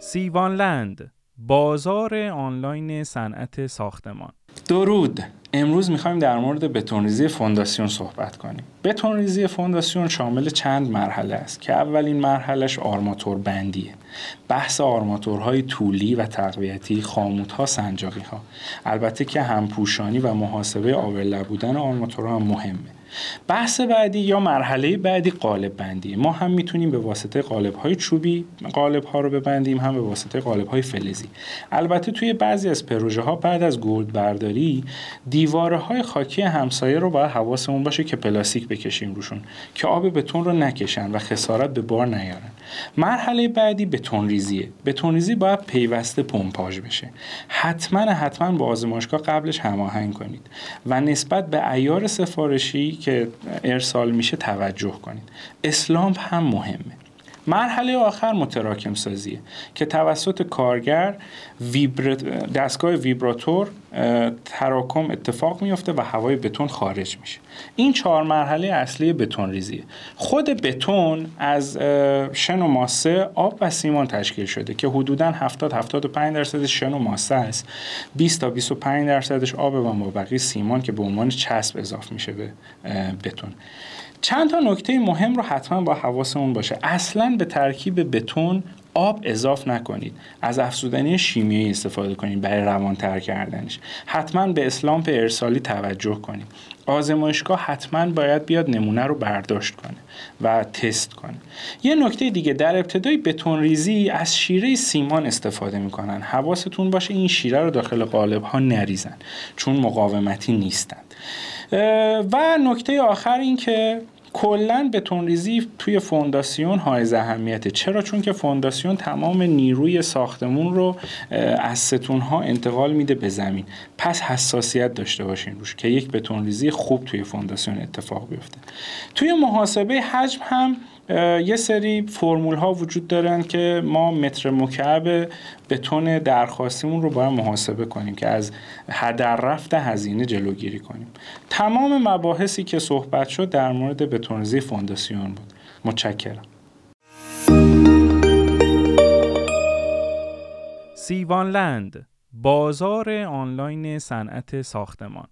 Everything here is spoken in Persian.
سیوانلند بازار آنلاین صنعت ساختمان. درود. امروز می‌خوایم در مورد بتونریزی فونداسیون صحبت کنیم. بتونریزی فونداسیون شامل چند مرحله است که اولین مرحلهش آرماتور بندیه. بحث آرماتورهای طولی و تقویتی خاموتها سنجاقی ها البته که همپوشانی و محاسبه آور بودن آرماتورها هم مهمه. بحث بعدی یا مرحله بعدی قالب بندی. ما هم می‌تونیم به واسطه قالب های چوبی قالب ها رو ببندیم هم به واسطه قالب های فلزی. البته توی بعضی از پروژه ها بعد از گودبرداری دیواره های خاکی همسایه رو باید حواسمون باشه که پلاستیک بکشیم روشون که آب بتون رو نکشن و خسارت به بار نیارن. مرحله بعدی بتون ریزیه بتون ریزی باید پیوسته پمپاژ بشه. حتما حتما با آزمایشگاه قبلش هماهنگ کنید و نسبت به عیار سفارشی که ارسال میشه توجه کنید. اسلامپ هم مهمه. مرحله آخر متراکم سازیه که توسط کارگر دستگاه ویبراتور تراکم اتفاق میفته و هوای بتون خارج میشه. این چهار مرحله اصلی بتون ریزیه خود بتون از شن و ماسه آب و سیمان تشکیل شده که حدودا 70 75 درصدش شن و ماسه است. 20 تا 25 درصدش آب و مابقی سیمان که به عنوان چسب اضافه میشه به بتون. چند تا نکته مهم رو حتما با حواسمون باشه. اصلا به ترکیب بتون آب اضاف نکنید. از افزودنی شیمیایی استفاده کنید برای روانتر کردنش. حتما به اسلامپ ارسالی توجه کنید. آزمایشگاه حتما باید بیاد نمونه رو برداشت کنه و تست کنه. یه نکته دیگه در ابتدای بتون ریزی از شیره سیمان استفاده می‌کنن. حواستون باشه این شیره رو داخل قالب ها نریزن چون مقاومتی نیستند و نکته آخر این که کلا ریزی توی فونداسیون های اهمیته چرا؟ چون که فونداسیون تمام نیروی ساختمون رو از ستون ها انتقال میده به زمین. پس حساسیت داشته باشین روش که یک ریزی خوب توی فونداسیون اتفاق بیفته. توی محاسبه حجم هم یه سری فرمول ها وجود دارن که ما متر مکعب بتون درخواستیمون رو باید محاسبه کنیم که از هدر رفت هزینه جلوگیری کنیم. تمام مباحثی که صحبت شد در مورد بتونریزی فونداسیون بود. متشکرم. سیوانلند بازار آنلاین صنعت ساختمان.